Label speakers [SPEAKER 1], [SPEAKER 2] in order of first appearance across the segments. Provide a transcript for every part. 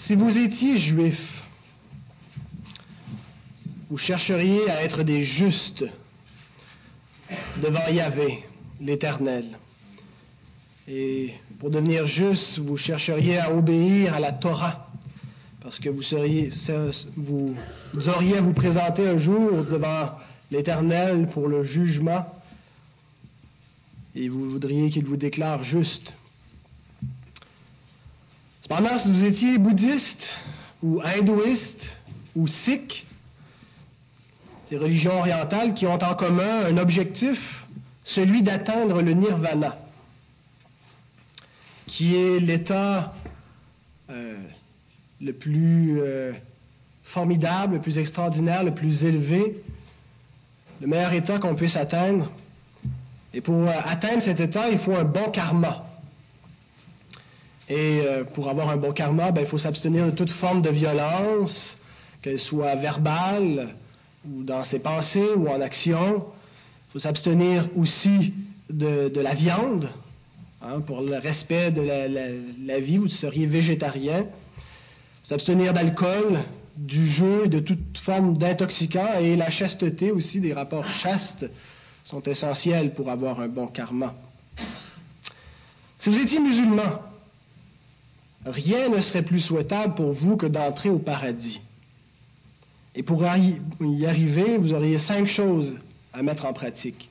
[SPEAKER 1] Si vous étiez juif, vous chercheriez à être des justes devant Yahvé, l'Éternel. Et pour devenir juste, vous chercheriez à obéir à la Torah, parce que vous, seriez, vous, auriez à vous présenter un jour devant l'Éternel pour le jugement, et vous voudriez qu'il vous déclare juste. Cependant, si vous étiez bouddhiste ou hindouiste ou sikh, des religions orientales qui ont en commun un objectif, celui d'atteindre le nirvana, qui est l'état euh, le plus euh, formidable, le plus extraordinaire, le plus élevé, le meilleur état qu'on puisse atteindre. Et pour atteindre cet état, il faut un bon karma. Et pour avoir un bon karma, ben, il faut s'abstenir de toute forme de violence, qu'elle soit verbale, ou dans ses pensées ou en action. Il faut s'abstenir aussi de, la viande hein, pour le respect de la, vie. Vous seriez végétarien. S'abstenir d'alcool, du jeu, de toute forme d'intoxicant et la chasteté aussi, des rapports chastes sont essentiels pour avoir un bon karma. Si vous étiez musulman, rien ne serait plus souhaitable pour vous que d'entrer au paradis. Et pour y arriver, vous auriez cinq choses à mettre en pratique.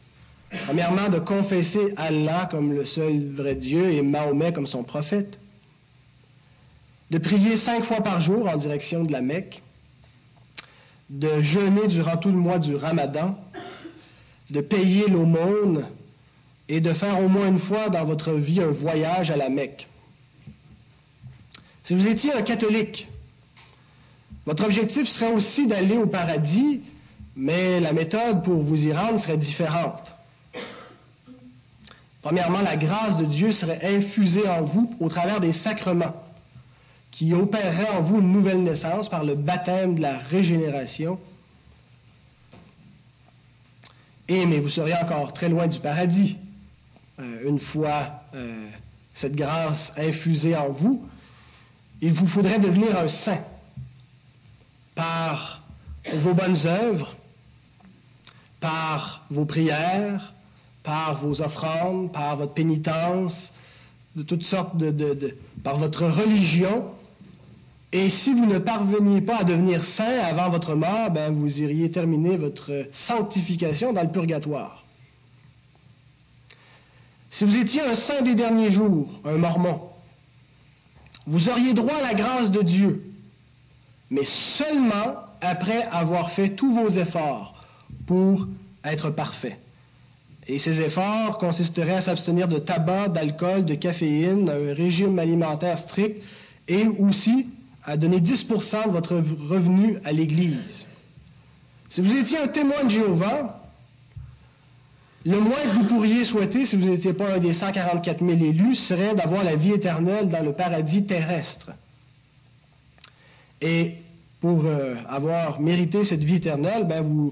[SPEAKER 1] Premièrement, de confesser Allah comme le seul vrai Dieu et Mahomet comme son prophète. De prier cinq fois par jour en direction de la Mecque. De jeûner durant tout le mois du Ramadan. De payer l'aumône et de faire au moins une fois dans votre vie un voyage à la Mecque. Si vous étiez un catholique, votre objectif serait aussi d'aller au paradis, mais la méthode pour vous y rendre serait différente. Premièrement, la grâce de Dieu serait infusée en vous au travers des sacrements qui opéreraient en vous une nouvelle naissance par le baptême de la régénération. Et mais vous seriez encore très loin du paradis. Euh, une fois euh, cette grâce infusée en vous, il vous faudrait devenir un saint par vos bonnes œuvres, par vos prières, par vos offrandes, par votre pénitence, de toutes sortes de, par votre religion. Et si vous ne parveniez pas à devenir saint avant votre mort, ben vous iriez terminer votre sanctification dans le purgatoire. Si vous étiez un saint des derniers jours, un mormon, vous auriez droit à la grâce de Dieu mais seulement après avoir fait tous vos efforts pour être parfait. Et ces efforts consisteraient à s'abstenir de tabac, d'alcool, de caféine, d'un régime alimentaire strict et aussi à donner 10% de votre revenu à l'Église. Si vous étiez un témoin de Jéhovah, le moins que vous pourriez souhaiter, si vous n'étiez pas un des 144 000 élus, serait d'avoir la vie éternelle dans le paradis terrestre. Et pour euh, avoir mérité cette vie éternelle, ben, vous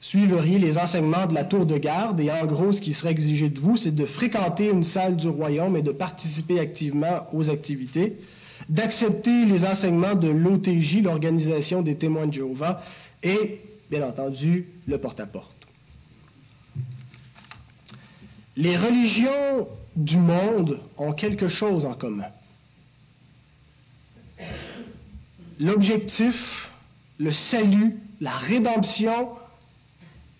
[SPEAKER 1] suivriez les enseignements de la tour de garde. Et en gros, ce qui serait exigé de vous, c'est de fréquenter une salle du royaume et de participer activement aux activités, d'accepter les enseignements de l'OTJ, l'Organisation des témoins de Jéhovah, et, bien entendu, le porte-à-porte. Les religions du monde ont quelque chose en commun. l'objectif, le salut, la rédemption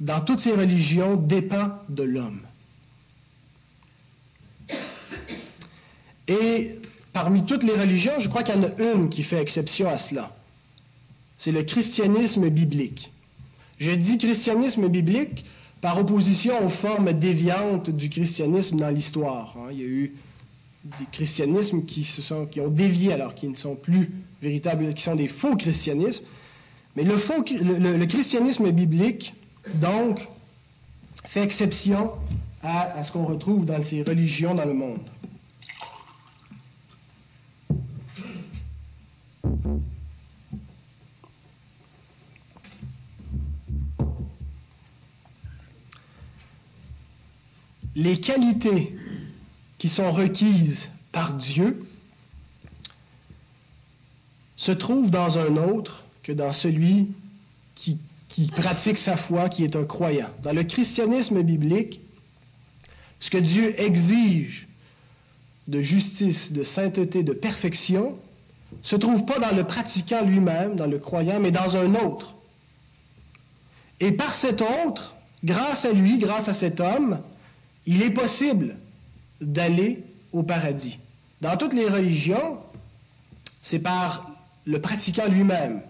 [SPEAKER 1] dans toutes ces religions dépend de l'homme. Et parmi toutes les religions, je crois qu'il y en a une qui fait exception à cela. C'est le christianisme biblique. Je dis christianisme biblique par opposition aux formes déviantes du christianisme dans l'histoire. Hein. Il y a eu des christianismes qui, se sont, qui ont dévié alors qu'ils ne sont plus véritables, qui sont des faux christianismes. Mais le, faux, le, christianisme biblique, donc, fait exception à ce qu'on retrouve dans ces religions dans le monde. Les qualités qui sont requises par Dieu se trouve dans un autre que dans celui qui, pratique sa foi, qui est un croyant. Dans le christianisme biblique, ce que Dieu exige de justice, de sainteté, de perfection, se trouve pas dans le pratiquant lui-même, dans le croyant, mais dans un autre. Et par cet autre, grâce à lui, grâce à cet homme, il est possible d'aller au paradis. Dans toutes les religions, c'est par le pratiquant lui-même,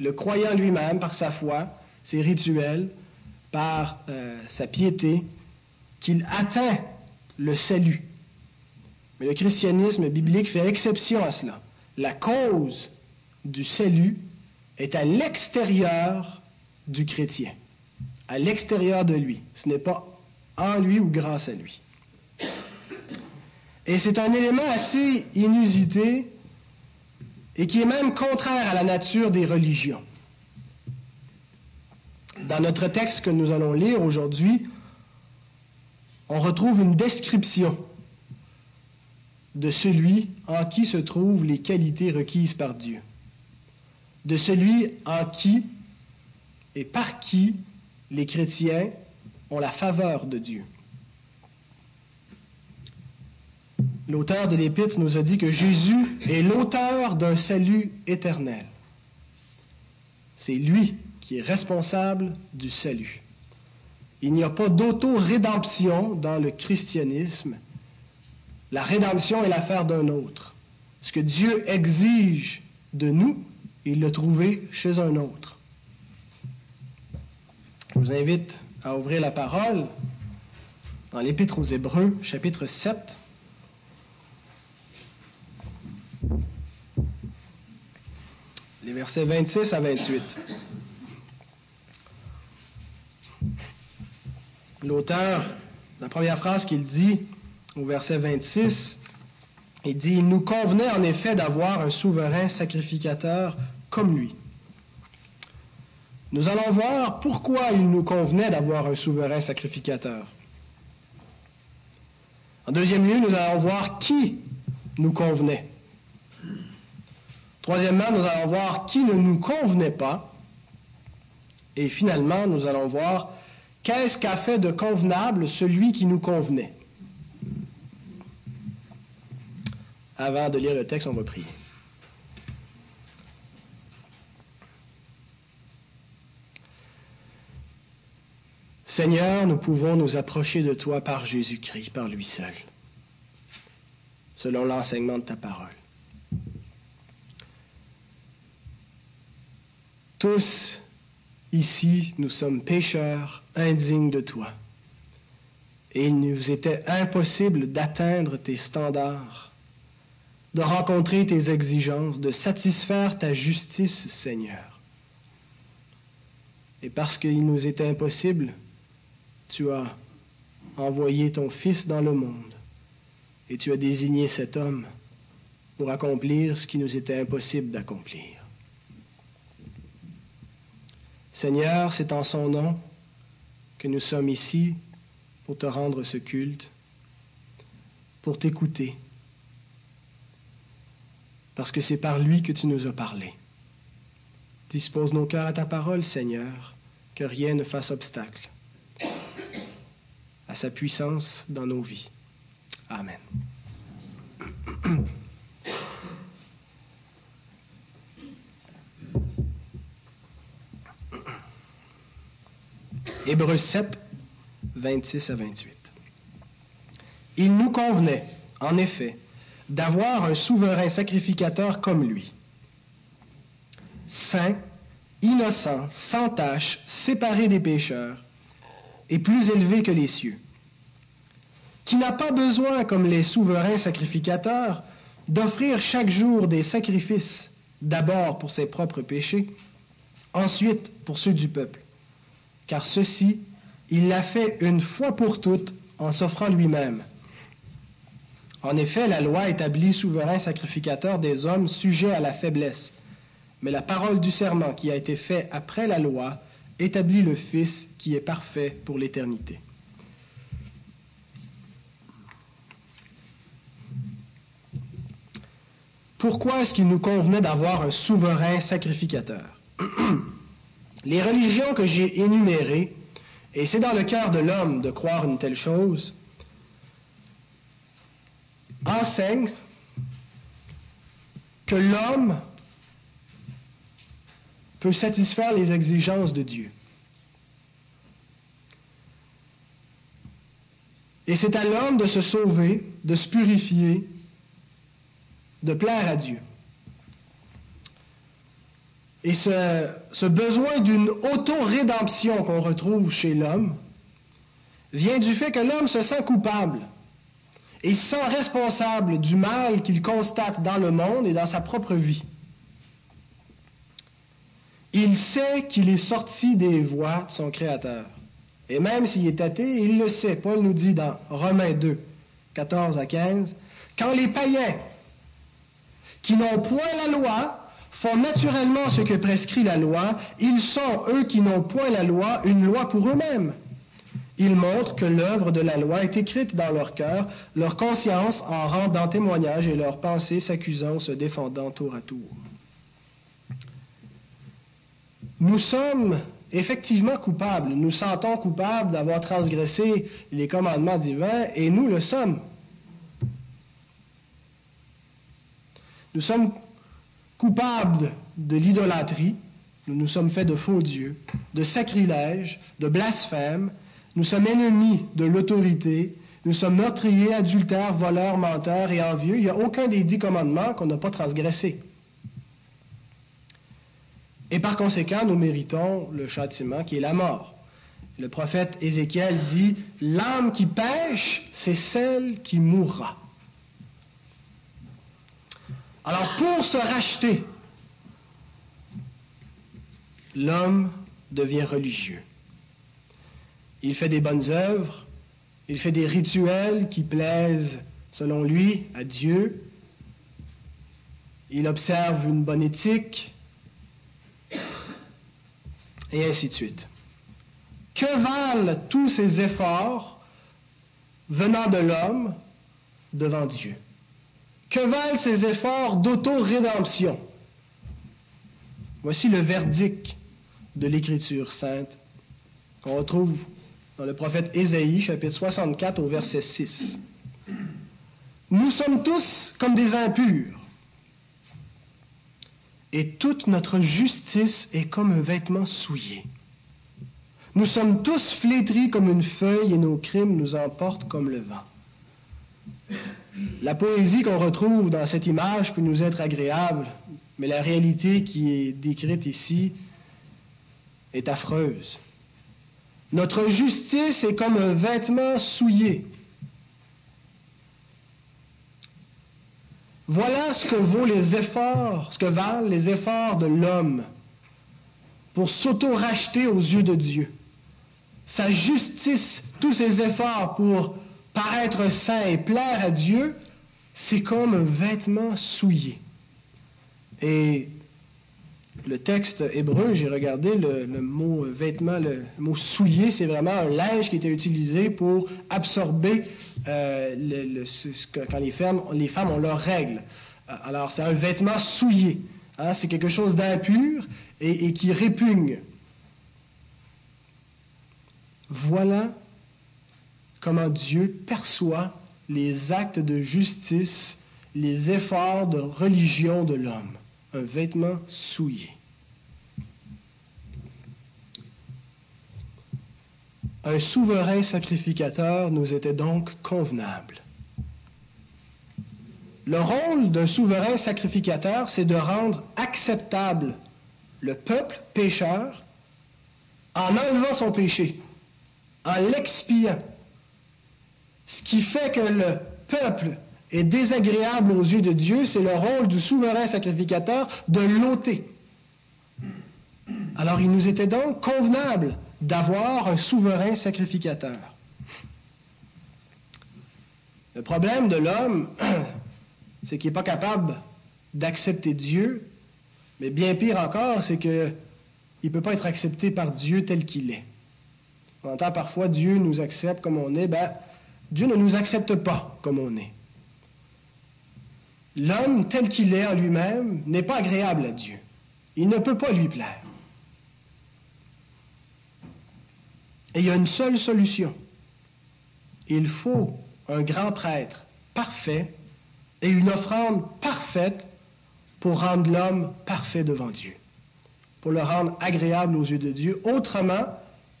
[SPEAKER 1] le croyant lui-même, par sa foi, ses rituels, par euh, sa piété, qu'il atteint le salut. Mais le christianisme biblique fait exception à cela. La cause du salut est à l'extérieur du chrétien, à l'extérieur de lui. Ce n'est pas en lui ou grâce à lui. Et c'est un élément assez inusité et qui est même contraire à la nature des religions. Dans notre texte que nous allons lire aujourd'hui, on retrouve une description de celui en qui se trouvent les qualités requises par Dieu, de celui en qui et par qui les chrétiens ont la faveur de Dieu. L'auteur de l'Épître nous a dit que Jésus est l'auteur d'un salut éternel. C'est lui qui est responsable du salut. Il n'y a pas d'auto-rédemption dans le christianisme. La rédemption est l'affaire d'un autre. Ce que Dieu exige de nous, il l'a trouvé chez un autre. Je vous invite à ouvrir la parole dans l'Épître aux Hébreux, chapitre 7. Les versets 26 à 28. L'auteur, la première phrase qu'il dit au verset 26, il dit, Il nous convenait en effet d'avoir un souverain sacrificateur comme lui. Nous allons voir pourquoi il nous convenait d'avoir un souverain sacrificateur. En deuxième lieu, nous allons voir qui nous convenait. Troisièmement, nous allons voir qui ne nous convenait pas. Et finalement, nous allons voir Qu'est-ce qu'a fait de convenable celui qui nous convenait? Avant de lire le texte, on va prier. Seigneur, nous pouvons nous approcher de toi par Jésus-Christ, par lui seul, selon l'enseignement de ta parole. Tous Ici, nous sommes pécheurs, indignes de toi. Et il nous était impossible d'atteindre tes standards, de rencontrer tes exigences, de satisfaire ta justice, Seigneur. Et parce qu'il nous était impossible, tu as envoyé ton Fils dans le monde et tu as désigné cet homme pour accomplir ce qui nous était impossible d'accomplir. Seigneur, c'est en son nom que nous sommes ici pour te rendre ce culte, pour t'écouter, parce que c'est par lui que tu nous as parlé. Dispose nos cœurs à ta parole, Seigneur, que rien ne fasse obstacle à sa puissance dans nos vies. Amen. Hébreux 7, 26 à 28. Il nous convenait, en effet, d'avoir un souverain sacrificateur comme lui, saint, innocent, sans tache, séparé des pécheurs, et plus élevé que les cieux, qui n'a pas besoin, comme les souverains sacrificateurs, d'offrir chaque jour des sacrifices, d'abord pour ses propres péchés, ensuite pour ceux du peuple car ceci, il l'a fait une fois pour toutes en s'offrant lui-même. En effet, la loi établit souverain sacrificateur des hommes sujets à la faiblesse, mais la parole du serment qui a été fait après la loi établit le Fils qui est parfait pour l'éternité. pourquoi est-ce qu'il nous convenait d'avoir un souverain sacrificateur? Les religions que j'ai énumérées, et c'est dans le cœur de l'homme de croire une telle chose, enseignent que l'homme peut satisfaire les exigences de Dieu. Et c'est à l'homme de se sauver, de se purifier, de plaire à Dieu. Et ce, besoin d'une auto-rédemption qu'on retrouve chez l'homme vient du fait que l'homme se sent coupable et se sent responsable du mal qu'il constate dans le monde et dans sa propre vie. Il sait qu'il est sorti des voies de son Créateur. Et même s'il est athée, il le sait. Paul nous dit dans Romains 2, 14 à 15, quand les païens qui n'ont point la loi font naturellement ce que prescrit la loi, ils sont, eux qui n'ont point la loi, une loi pour eux-mêmes. Ils montrent que l'œuvre de la loi est écrite dans leur cœur, leur conscience en rendant témoignage et leurs pensées s'accusant, se défendant tour à tour. Nous sommes effectivement coupables, nous sentons coupables d'avoir transgressé les commandements divins et nous le sommes. Nous sommes coupables de l'idolâtrie, nous nous sommes faits de faux dieux, de sacrilège, de blasphème, nous sommes ennemis de l'autorité, nous sommes meurtriers, adultères, voleurs, menteurs et envieux. Il n'y a aucun des dix commandements qu'on n'a pas transgressé. Et par conséquent, nous méritons le châtiment qui est la mort. Le prophète Ézéchiel dit, L'âme qui pêche, c'est celle qui mourra. Alors pour se racheter, l'homme devient religieux. Il fait des bonnes œuvres, il fait des rituels qui plaisent, selon lui, à Dieu. Il observe une bonne éthique, et ainsi de suite. Que valent tous ces efforts venant de l'homme devant Dieu? Que valent ces efforts d'auto-rédemption? Voici le verdict de l'Écriture sainte qu'on retrouve dans le prophète Ésaïe, chapitre 64, au verset 6. Nous sommes tous comme des impurs, et toute notre justice est comme un vêtement souillé. Nous sommes tous flétris comme une feuille, et nos crimes nous emportent comme le vent. La poésie qu'on retrouve dans cette image peut nous être agréable, mais la réalité qui est décrite ici est affreuse. Notre justice est comme un vêtement souillé. Voilà ce que vaut les efforts, ce que valent les efforts de l'homme pour s'auto-racheter aux yeux de Dieu. Sa justice, tous ses efforts pour paraître saint et plaire à Dieu, c'est comme un vêtement souillé. Et le texte hébreu, j'ai regardé le, mot vêtement, le, mot souillé, c'est vraiment un linge qui était utilisé pour absorber euh, quand les femmes, ont leurs règles. Alors, c'est un vêtement souillé. Hein, c'est quelque chose d'impur et qui répugne. Voilà comment Dieu perçoit les actes de justice, les efforts de religion de l'homme. Un vêtement souillé. Un souverain sacrificateur nous était donc convenable. Le rôle d'un souverain sacrificateur, c'est de rendre acceptable le peuple pécheur en enlevant son péché, en l'expiant, ce qui fait que le peuple est désagréable aux yeux de Dieu, c'est le rôle du souverain sacrificateur de l'ôter. Alors il nous était donc convenable d'avoir un souverain sacrificateur. Le problème de l'homme, c'est qu'il n'est pas capable d'accepter Dieu, mais bien pire encore, c'est qu'il ne peut pas être accepté par Dieu tel qu'il est. On entend parfois Dieu nous accepte comme on est. Ben, Dieu ne nous accepte pas comme on est. L'homme tel qu'il est en lui-même n'est pas agréable à Dieu. Il ne peut pas lui plaire. Et il y a une seule solution. Il faut un grand prêtre parfait et une offrande parfaite pour rendre l'homme parfait devant Dieu, pour le rendre agréable aux yeux de Dieu. Autrement,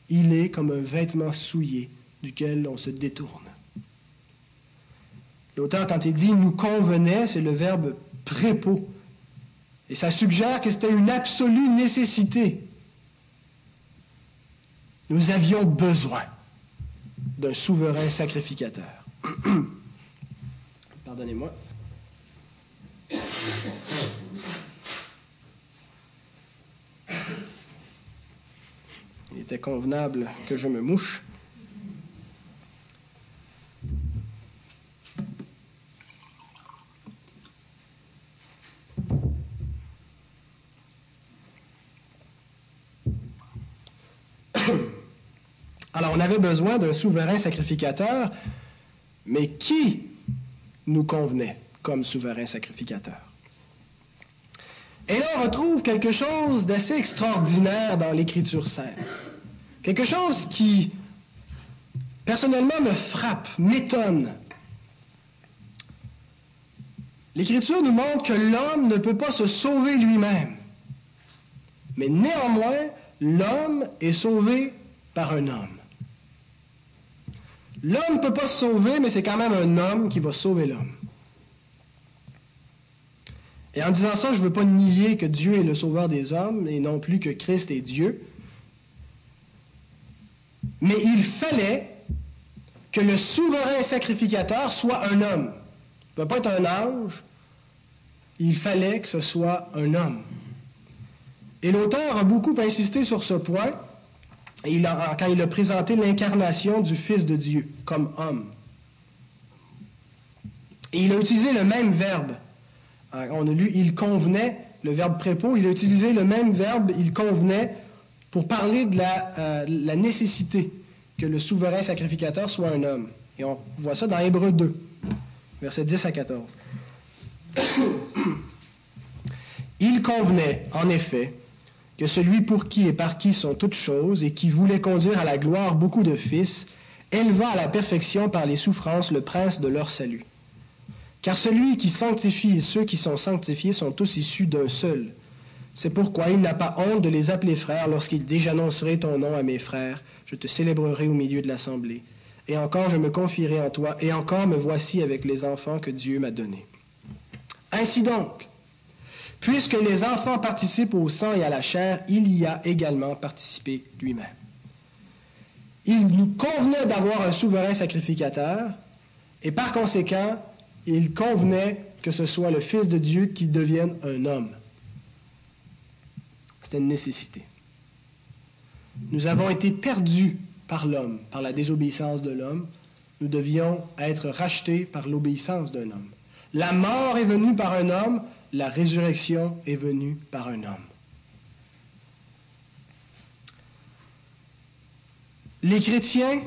[SPEAKER 1] il est comme un vêtement souillé duquel on se détourne. L'auteur, quand il dit nous convenait, c'est le verbe prépo. Et ça suggère que c'était une absolue nécessité. Nous avions besoin d'un souverain sacrificateur. Pardonnez-moi. Il était convenable que je me mouche. Alors, on avait besoin d'un souverain sacrificateur, mais qui nous convenait comme souverain sacrificateur? Et là, on retrouve quelque chose d'assez extraordinaire dans l'Écriture sainte. Quelque chose qui, personnellement, me frappe, m'étonne. L'Écriture nous montre que l'homme ne peut pas se sauver lui-même. Mais néanmoins, l'homme est sauvé par un homme. L'homme ne peut pas se sauver, mais c'est quand même un homme qui va sauver l'homme. Et en disant ça, je ne veux pas nier que Dieu est le sauveur des hommes et non plus que Christ est Dieu. Mais il fallait que le souverain sacrificateur soit un homme. Il ne peut pas être un ange. Il fallait que ce soit un homme. Et l'auteur a beaucoup insisté sur ce point quand il a présenté l'incarnation du Fils de Dieu comme homme. Et il a utilisé le même verbe on a lu il convenait, le verbe prépo, il a utilisé le même verbe il convenait pour parler de la, euh, nécessité que le souverain sacrificateur soit un homme. Et on voit ça dans Hébreu 2, versets 10 à 14. il convenait, en effet, que celui pour qui et par qui sont toutes choses et qui voulait conduire à la gloire beaucoup de fils, éleva à la perfection par les souffrances le prince de leur salut. Car celui qui sanctifie et ceux qui sont sanctifiés sont tous issus d'un seul. C'est pourquoi il n'a pas honte de les appeler frères lorsqu'il dit J'annoncerai ton nom à mes frères, je te célébrerai au milieu de l'assemblée. Et encore je me confierai en toi, et encore me voici avec les enfants que Dieu m'a donnés. Ainsi donc, puisque les enfants participent au sang et à la chair, il y a également participé lui-même. Il nous convenait d'avoir un souverain sacrificateur, et par conséquent, il convenait que ce soit le Fils de Dieu qui devienne un homme. C'était une nécessité. Nous avons été perdus par l'homme, par la désobéissance de l'homme. Nous devions être rachetés par l'obéissance d'un homme. La mort est venue par un homme, la résurrection est venue par un homme. Les chrétiens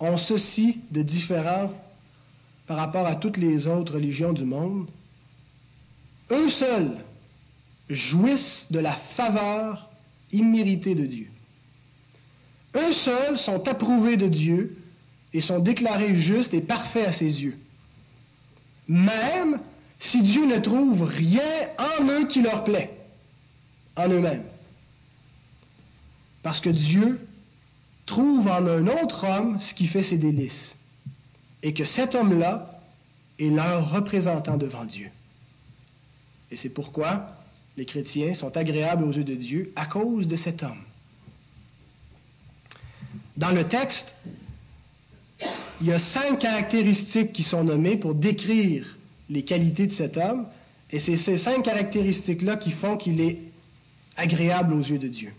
[SPEAKER 1] ont ceci de différent par rapport à toutes les autres religions du monde, eux seuls jouissent de la faveur imméritée de Dieu. Eux seuls sont approuvés de Dieu et sont déclarés justes et parfaits à ses yeux. Même si Dieu ne trouve rien en eux qui leur plaît, en eux-mêmes. Parce que Dieu trouve en un autre homme ce qui fait ses délices et que cet homme-là est leur représentant devant Dieu. Et c'est pourquoi les chrétiens sont agréables aux yeux de Dieu à cause de cet homme. Dans le texte, il y a cinq caractéristiques qui sont nommées pour décrire les qualités de cet homme, et c'est ces cinq caractéristiques-là qui font qu'il est agréable aux yeux de Dieu.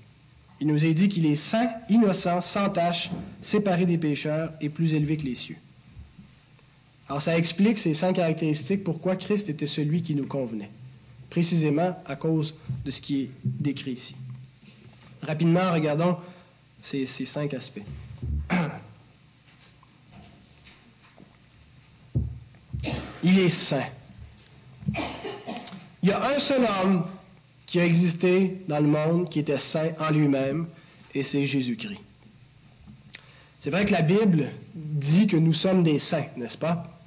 [SPEAKER 1] Il nous est dit qu'il est saint, innocent, sans tache, séparé des pécheurs et plus élevé que les cieux. Alors ça explique ces cinq caractéristiques pourquoi Christ était celui qui nous convenait, précisément à cause de ce qui est décrit ici. Rapidement, regardons ces, ces cinq aspects. Il est saint. Il y a un seul homme qui a existé dans le monde, qui était saint en lui-même, et c'est Jésus-Christ. C'est vrai que la Bible dit que nous sommes des saints, n'est-ce pas?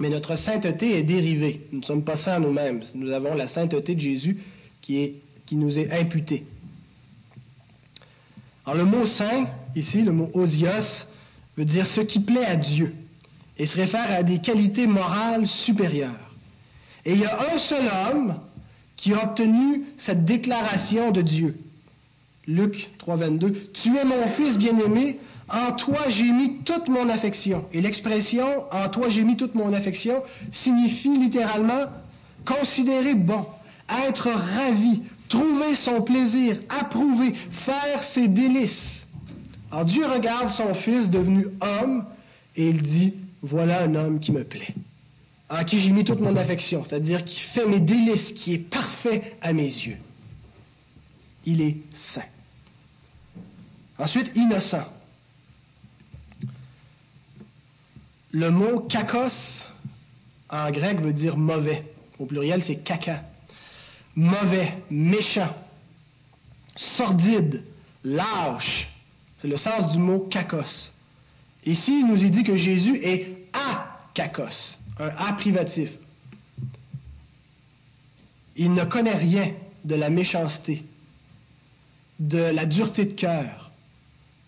[SPEAKER 1] Mais notre sainteté est dérivée. Nous ne sommes pas saints nous-mêmes. Nous avons la sainteté de Jésus qui, nous est imputée. Alors le mot saint, ici, le mot osios, veut dire ce qui plaît à Dieu et se réfère à des qualités morales supérieures. Et il y a un seul homme qui a obtenu cette déclaration de Dieu. Luc 3.22, Tu es mon fils bien-aimé, en toi j'ai mis toute mon affection. Et l'expression En toi j'ai mis toute mon affection signifie littéralement considérer bon, être ravi, trouver son plaisir, approuver, faire ses délices. Alors Dieu regarde son fils devenu homme et il dit Voilà un homme qui me plaît, en qui j'ai mis toute mon affection, c'est-à-dire qui fait mes délices, qui est parfait à mes yeux. Il est saint. Ensuite, innocent. Le mot kakos en grec veut dire mauvais. Au pluriel, c'est caca. Mauvais, méchant, sordide, lâche. C'est le sens du mot kakos. Ici, il nous est dit que Jésus est à kakos, un a privatif. Il ne connaît rien de la méchanceté, de la dureté de cœur.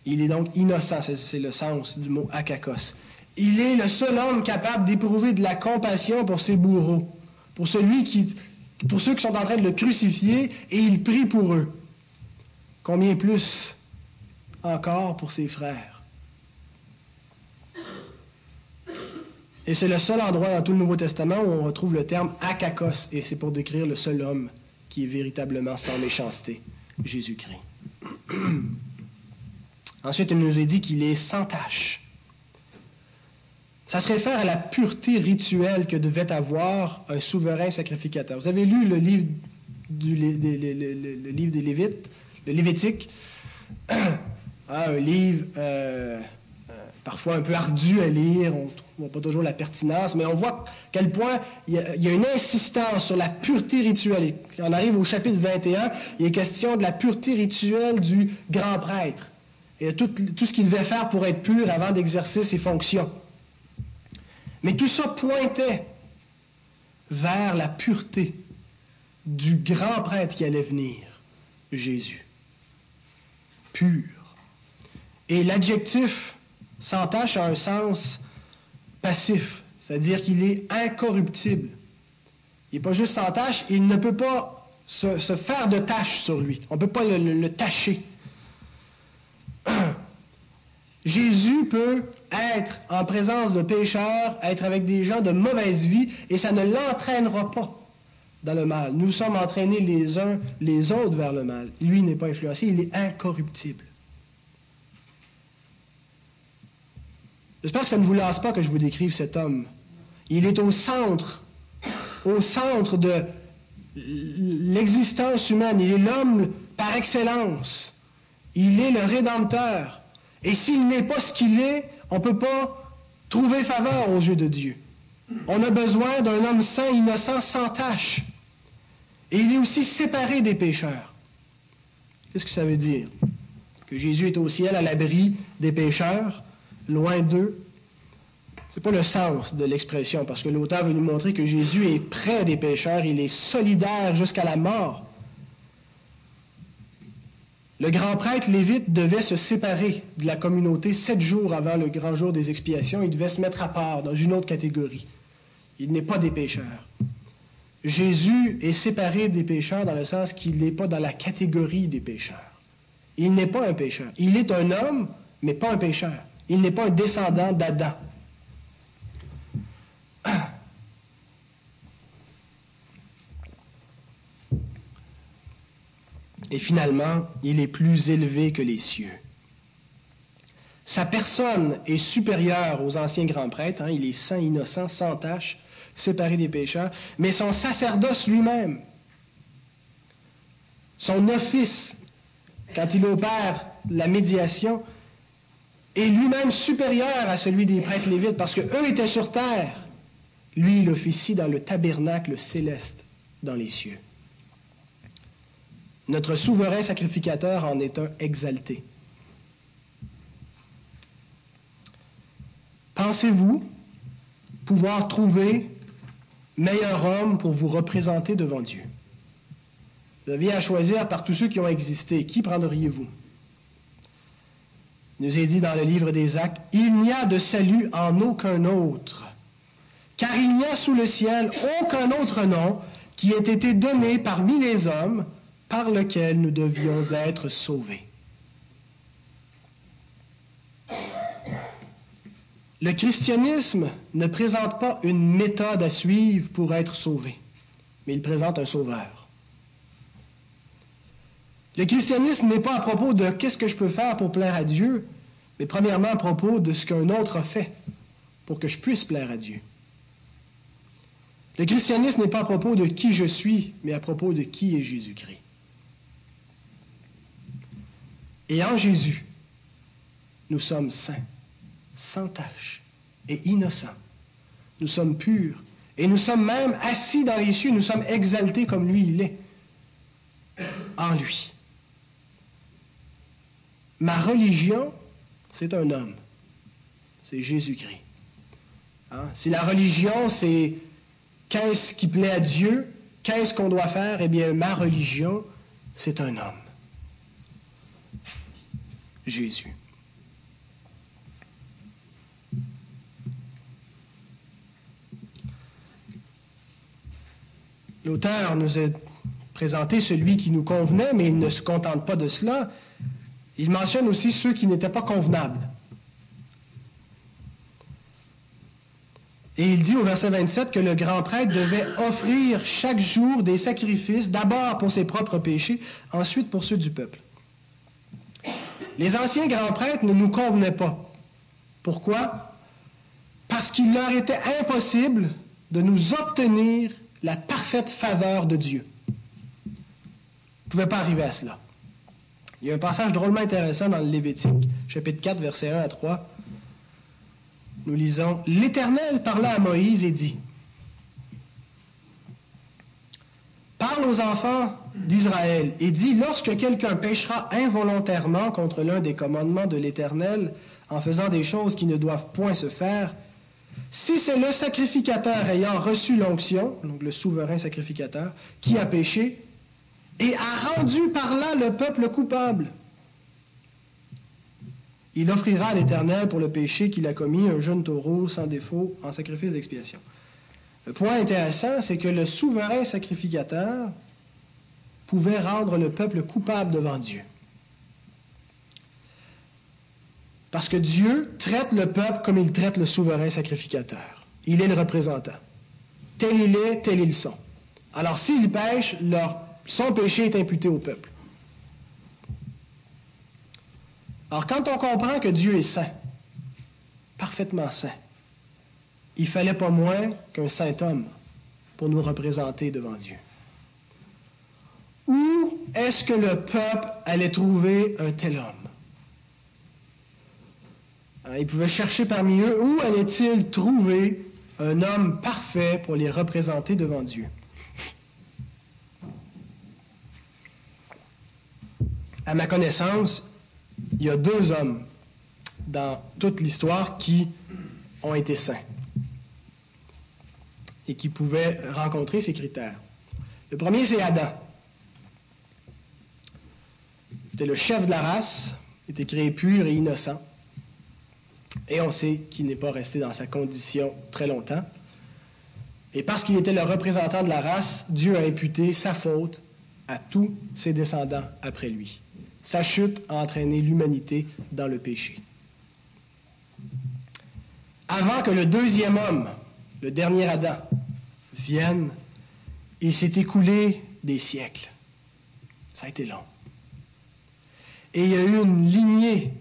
[SPEAKER 1] Il est donc innocent, c'est le sens du mot akakos. Il est le seul homme capable d'éprouver de la compassion pour ses bourreaux, pour ceux qui sont en train de le crucifier, et il prie pour eux. Combien plus encore pour ses frères? Et c'est le seul endroit dans tout le Nouveau Testament où on retrouve le terme akakos, et c'est pour décrire le seul homme qui est véritablement sans méchanceté, Jésus-Christ. Ensuite, il nous est dit qu'il est sans tache. Ça se réfère à la pureté rituelle que devait avoir un souverain sacrificateur. Vous avez lu le livre, du, livre des Lévites, le Lévitique, ah, un livre euh, parfois un peu ardu à lire, on ne voit pas toujours la pertinence, mais on voit quel point il y, a, une insistance sur la pureté rituelle. On arrive au chapitre 21, il est question de la pureté rituelle du grand prêtre et tout, tout ce qu'il devait faire pour être pur avant d'exercer ses fonctions. Mais tout ça pointait vers la pureté du grand prêtre qui allait venir, Jésus. Pur. Et l'adjectif sans tâche a un sens passif, c'est-à-dire qu'il est incorruptible. Il n'est pas juste sans tâche, il ne peut pas se, faire de tâche sur lui. On ne peut pas le, le, le tâcher. Jésus peut être en présence de pécheurs, être avec des gens de mauvaise vie, et ça ne l'entraînera pas dans le mal. Nous sommes entraînés les uns les autres vers le mal. Lui n'est pas influencé, il est incorruptible. J'espère que ça ne vous lasse pas que je vous décrive cet homme. Il est au centre, au centre de l'existence humaine. Il est l'homme par excellence. Il est le Rédempteur. Et s'il n'est pas ce qu'il est, on ne peut pas trouver faveur aux yeux de Dieu. On a besoin d'un homme saint, innocent, sans tache. Et il est aussi séparé des pécheurs. Qu'est-ce que ça veut dire? Que Jésus est au ciel à l'abri des pécheurs, loin d'eux. Ce n'est pas le sens de l'expression, parce que l'auteur veut nous montrer que Jésus est près des pécheurs, il est solidaire jusqu'à la mort. Le grand prêtre lévite devait se séparer de la communauté sept jours avant le grand jour des expiations. Il devait se mettre à part dans une autre catégorie. Il n'est pas des pécheurs. Jésus est séparé des pécheurs dans le sens qu'il n'est pas dans la catégorie des pécheurs. Il n'est pas un pécheur. Il est un homme, mais pas un pécheur. Il n'est pas un descendant d'Adam. Et finalement, il est plus élevé que les cieux. Sa personne est supérieure aux anciens grands prêtres, hein. il est saint, innocent, sans tache, séparé des pécheurs, mais son sacerdoce lui-même, son office, quand il opère la médiation, est lui-même supérieur à celui des prêtres lévites, parce qu'eux étaient sur terre. Lui, il officie dans le tabernacle céleste dans les cieux. Notre souverain sacrificateur en est un exalté. Pensez-vous pouvoir trouver meilleur homme pour vous représenter devant Dieu? Vous aviez à choisir par tous ceux qui ont existé. Qui prendriez-vous? Nous est dit dans le livre des Actes, il n'y a de salut en aucun autre, car il n'y a sous le ciel aucun autre nom qui ait été donné parmi les hommes par lequel nous devions être sauvés. Le christianisme ne présente pas une méthode à suivre pour être sauvé, mais il présente un sauveur. Le christianisme n'est pas à propos de qu'est-ce que je peux faire pour plaire à Dieu, mais premièrement à propos de ce qu'un autre a fait pour que je puisse plaire à Dieu. Le christianisme n'est pas à propos de qui je suis, mais à propos de qui est Jésus-Christ. Et en Jésus, nous sommes saints, sans tache et innocents. Nous sommes purs et nous sommes même assis dans les cieux, nous sommes exaltés comme lui il est, en lui. Ma religion, c'est un homme, c'est Jésus-Christ. Hein? Si la religion, c'est qu'est-ce qui plaît à Dieu, qu'est-ce qu'on doit faire, eh bien, ma religion, c'est un homme. Jésus. L'auteur nous a présenté celui qui nous convenait, mais il ne se contente pas de cela. Il mentionne aussi ceux qui n'étaient pas convenables. Et il dit au verset 27 que le grand prêtre devait offrir chaque jour des sacrifices, d'abord pour ses propres péchés, ensuite pour ceux du peuple. Les anciens grands prêtres ne nous convenaient pas. Pourquoi? Parce qu'il leur était impossible de nous obtenir la parfaite faveur de Dieu. Ils ne pouvaient pas arriver à cela. Il y a un passage drôlement intéressant dans le Lévitique, chapitre 4, versets 1 à 3. Nous lisons L'Éternel parla à Moïse et dit Parle aux enfants d'Israël et dit, lorsque quelqu'un péchera involontairement contre l'un des commandements de l'Éternel en faisant des choses qui ne doivent point se faire, si c'est le sacrificateur ayant reçu l'onction, donc le souverain sacrificateur, qui a péché, et a rendu par là le peuple coupable, il offrira à l'Éternel pour le péché qu'il a commis un jeune taureau sans défaut en sacrifice d'expiation. Le point intéressant, c'est que le souverain sacrificateur pouvait rendre le peuple coupable devant Dieu. Parce que Dieu traite le peuple comme il traite le souverain sacrificateur. Il est le représentant. Tel il est, tel ils sont. Alors s'ils pêchent, leur, son péché est imputé au peuple. Alors quand on comprend que Dieu est saint, parfaitement saint, il fallait pas moins qu'un saint homme pour nous représenter devant Dieu. Où est-ce que le peuple allait trouver un tel homme? Il pouvait chercher parmi eux, où allait-il trouver un homme parfait pour les représenter devant Dieu? À ma connaissance, il y a deux hommes dans toute l'histoire qui ont été saints et qui pouvaient rencontrer ces critères. Le premier, c'est Adam. C'était le chef de la race, il était créé pur et innocent. Et on sait qu'il n'est pas resté dans sa condition très longtemps. Et parce qu'il était le représentant de la race, Dieu a imputé sa faute à tous ses descendants après lui. Sa chute a entraîné l'humanité dans le péché. Avant que le deuxième homme, le dernier Adam, vienne, il s'est écoulé des siècles. Ça a été long. Et il y a eu une lignée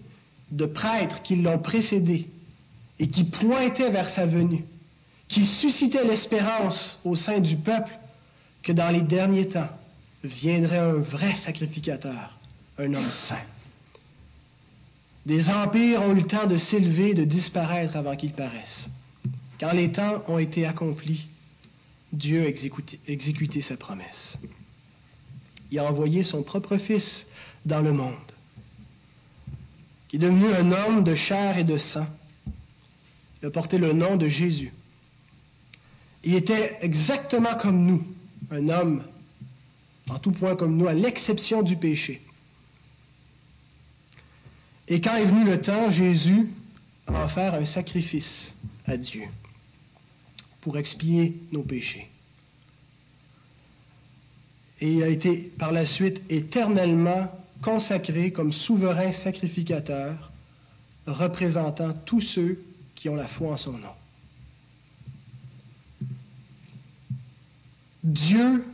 [SPEAKER 1] de prêtres qui l'ont précédé et qui pointaient vers sa venue, qui suscitaient l'espérance au sein du peuple que dans les derniers temps viendrait un vrai sacrificateur, un homme saint. Des empires ont eu le temps de s'élever, de disparaître avant qu'ils paraissent. Quand les temps ont été accomplis, Dieu a exécuté, exécuté sa promesse. Il a envoyé son propre Fils dans le monde, qui est devenu un homme de chair et de sang. Il a porté le nom de Jésus. Il était exactement comme nous, un homme en tout point comme nous, à l'exception du péché. Et quand est venu le temps, Jésus a offert un sacrifice à Dieu pour expier nos péchés. Et il a été par la suite éternellement consacré comme souverain sacrificateur, représentant tous ceux qui ont la foi en son nom. Dieu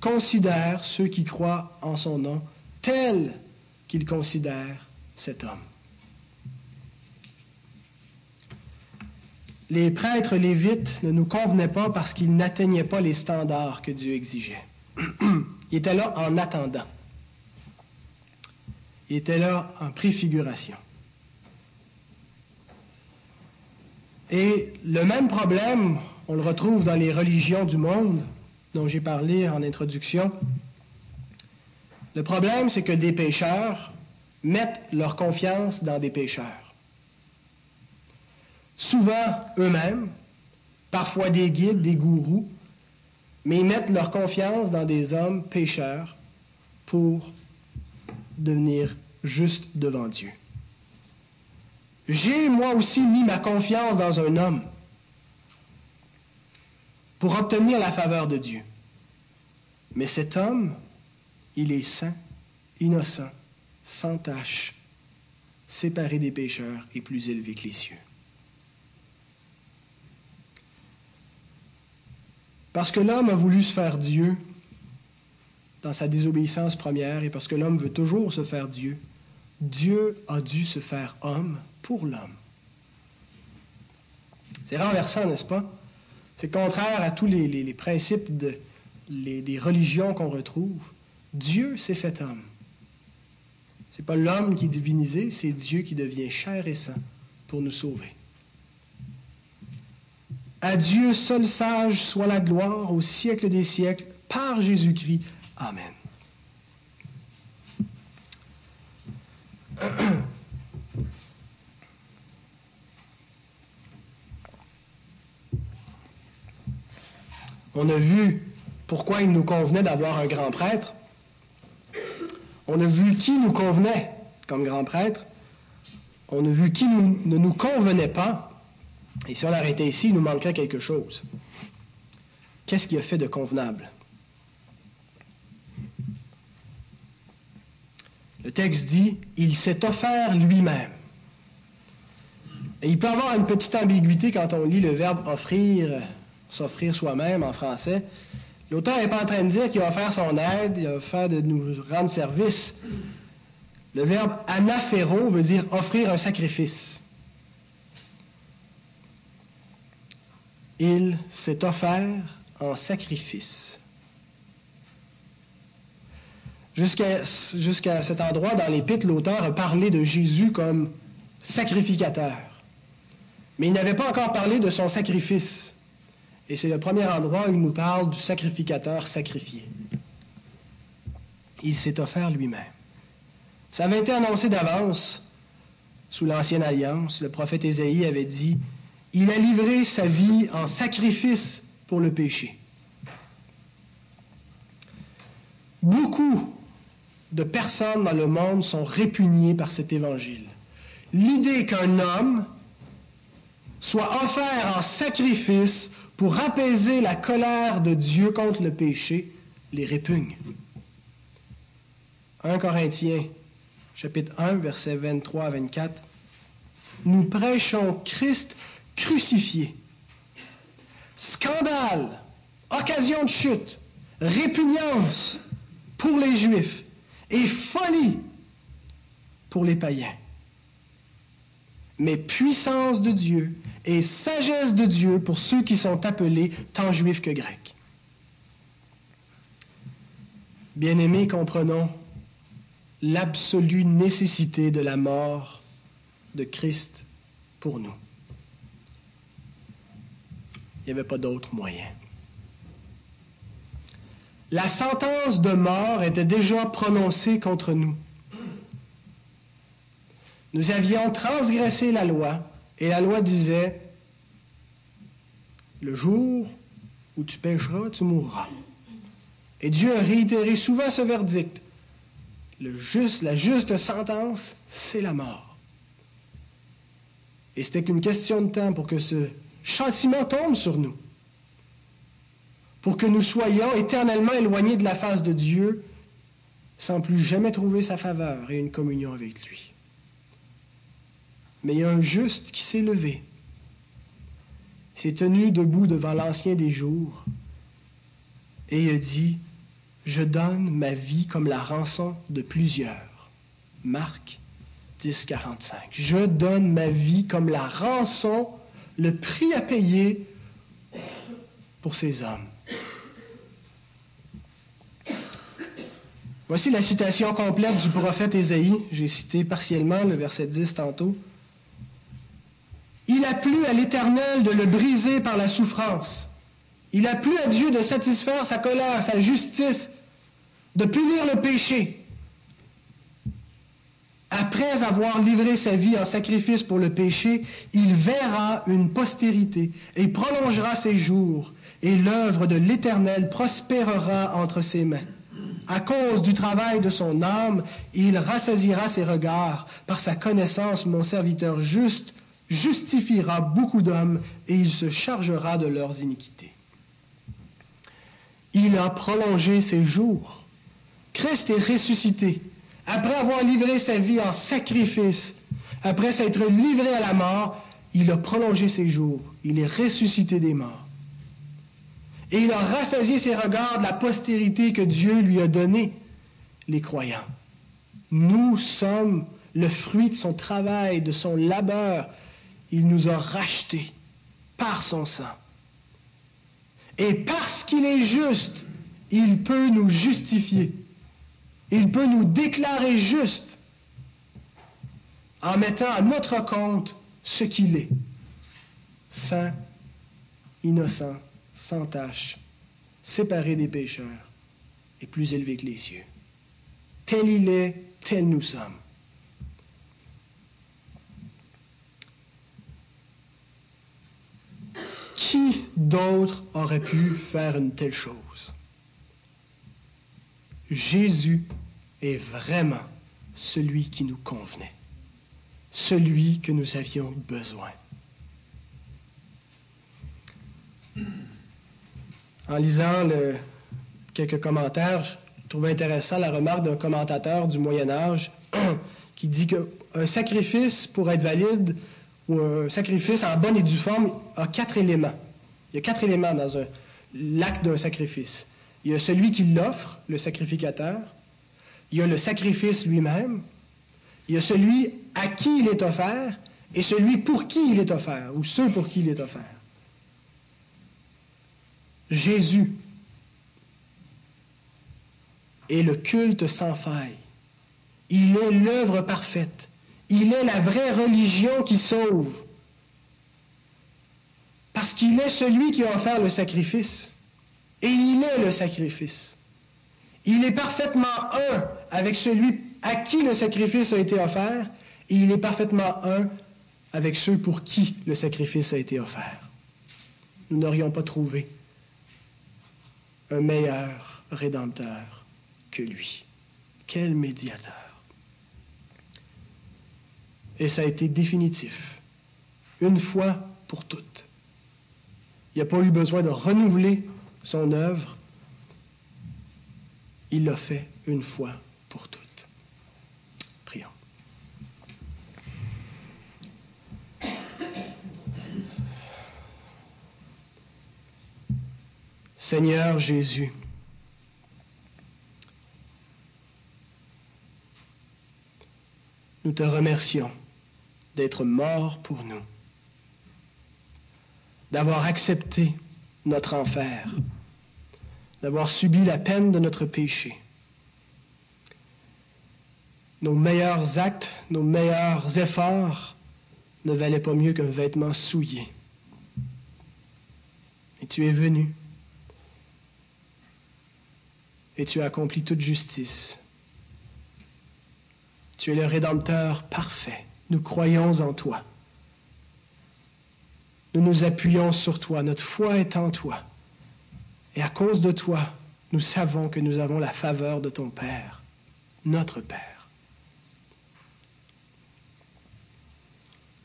[SPEAKER 1] considère ceux qui croient en son nom tels qu'il considère cet homme. Les prêtres lévites ne nous convenaient pas parce qu'ils n'atteignaient pas les standards que Dieu exigeait. Ils étaient là en attendant. Ils étaient là en préfiguration. Et le même problème, on le retrouve dans les religions du monde dont j'ai parlé en introduction. Le problème, c'est que des pécheurs mettent leur confiance dans des pécheurs. Souvent eux-mêmes, parfois des guides, des gourous, mais ils mettent leur confiance dans des hommes pécheurs pour devenir justes devant Dieu. J'ai moi aussi mis ma confiance dans un homme pour obtenir la faveur de Dieu. Mais cet homme, il est saint, innocent, sans tache, séparé des pécheurs et plus élevé que les cieux. Parce que l'homme a voulu se faire Dieu dans sa désobéissance première et parce que l'homme veut toujours se faire Dieu, Dieu a dû se faire homme pour l'homme. C'est renversant, n'est-ce pas? C'est contraire à tous les, principes des religions qu'on retrouve. Dieu s'est fait homme. Ce n'est pas l'homme qui est divinisé, c'est Dieu qui devient chair et sang pour nous sauver. À Dieu seul sage soit la gloire au siècle des siècles, par Jésus-Christ. Amen. On a vu pourquoi il nous convenait d'avoir un grand prêtre. On a vu qui nous convenait comme grand prêtre. On a vu qui ne nous convenait pas. Et si on l'arrêtait ici, il nous manquerait quelque chose. Qu'est-ce qui a fait de convenable? Le texte dit, il s'est offert lui-même. Et il peut avoir une petite ambiguïté quand on lit le verbe offrir s'offrir soi-même en français. L'auteur n'est pas en train de dire qu'il va faire son aide, il va faire de nous rendre service. Le verbe anaphéro veut dire offrir un sacrifice. Il s'est offert en sacrifice. Jusqu'à cet endroit dans l'Épître, l'auteur a parlé de Jésus comme sacrificateur. Mais il n'avait pas encore parlé de son sacrifice. Et c'est le premier endroit où il nous parle du sacrificateur sacrifié. Il s'est offert lui-même. Ça avait été annoncé d'avance sous l'Ancienne Alliance. Le prophète Ésaïe avait dit, Il a livré sa vie en sacrifice pour le péché. Beaucoup de personnes dans le monde sont répugnées par cet évangile. L'idée qu'un homme soit offert en sacrifice pour apaiser la colère de Dieu contre le péché, les répugne. 1 Corinthiens, chapitre 1, versets 23 à 24. Nous prêchons Christ crucifié. Scandale, occasion de chute, répugnance pour les Juifs et folie pour les païens mais puissance de Dieu et sagesse de Dieu pour ceux qui sont appelés tant juifs que grecs. Bien-aimés, comprenons l'absolue nécessité de la mort de Christ pour nous. Il n'y avait pas d'autre moyen. La sentence de mort était déjà prononcée contre nous. Nous avions transgressé la loi et la loi disait, le jour où tu pécheras, tu mourras. Et Dieu a réitéré souvent ce verdict. Le juste, la juste sentence, c'est la mort. Et c'était qu'une question de temps pour que ce châtiment tombe sur nous, pour que nous soyons éternellement éloignés de la face de Dieu sans plus jamais trouver sa faveur et une communion avec lui. Mais il y a un juste qui s'est levé, s'est tenu debout devant l'ancien des jours, et il a dit, je donne ma vie comme la rançon de plusieurs. Marc 10, 45. Je donne ma vie comme la rançon, le prix à payer pour ces hommes. Voici la citation complète du prophète Ésaïe. J'ai cité partiellement le verset 10 tantôt. Il a plu à l'Éternel de le briser par la souffrance. Il a plu à Dieu de satisfaire sa colère, sa justice, de punir le péché. Après avoir livré sa vie en sacrifice pour le péché, il verra une postérité et prolongera ses jours, et l'œuvre de l'Éternel prospérera entre ses mains. À cause du travail de son âme, il rassasira ses regards. Par sa connaissance, mon serviteur juste justifiera beaucoup d'hommes et il se chargera de leurs iniquités. Il a prolongé ses jours. Christ est ressuscité. Après avoir livré sa vie en sacrifice, après s'être livré à la mort, il a prolongé ses jours. Il est ressuscité des morts. Et il a rassasié ses regards de la postérité que Dieu lui a donnée, les croyants. Nous sommes le fruit de son travail, de son labeur. Il nous a rachetés par son sang. Et parce qu'il est juste, il peut nous justifier. Il peut nous déclarer juste en mettant à notre compte ce qu'il est. Saint, innocent, sans tache, séparé des pécheurs et plus élevé que les cieux. Tel il est, tel nous sommes. Qui d'autre aurait pu faire une telle chose? Jésus est vraiment celui qui nous convenait, celui que nous avions besoin. En lisant quelques commentaires, je trouvais intéressant la remarque d'un commentateur du Moyen Âge qui dit qu'un sacrifice, pour être valide, ou un sacrifice en bonne et due forme, a quatre éléments. Il y a quatre éléments dans l'acte d'un sacrifice. Il y a celui qui l'offre, le sacrificateur. Il y a le sacrifice lui-même. Il y a celui à qui il est offert et celui pour qui il est offert, ou ceux pour qui il est offert. Jésus est le culte sans faille. Il est l'œuvre parfaite. Il est la vraie religion qui sauve. Parce qu'il est celui qui a offert le sacrifice. Et il est le sacrifice. Il est parfaitement un avec celui à qui le sacrifice a été offert, et il est parfaitement un avec ceux pour qui le sacrifice a été offert. Nous n'aurions pas trouvé un meilleur rédempteur que lui. Quel médiateur. Et ça a été définitif, une fois pour toutes. Il n'y a pas eu besoin de renouveler son œuvre. Il l'a fait une fois pour toutes. Prions. Seigneur Jésus, nous te remercions d'être mort pour nous, d'avoir accepté notre enfer, d'avoir subi la peine de notre péché. Nos meilleurs actes, nos meilleurs efforts ne valaient pas mieux qu'un vêtement souillé. Et tu es venu et tu as accompli toute justice. Tu es le Rédempteur parfait. Nous croyons en toi. Nous nous appuyons sur toi. Notre foi est en toi. Et à cause de toi, nous savons que nous avons la faveur de ton Père, notre Père.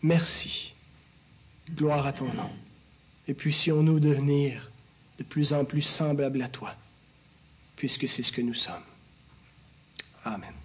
[SPEAKER 1] Merci. Gloire à ton nom. Et puissions-nous devenir de plus en plus semblables à toi, puisque c'est ce que nous sommes. Amen.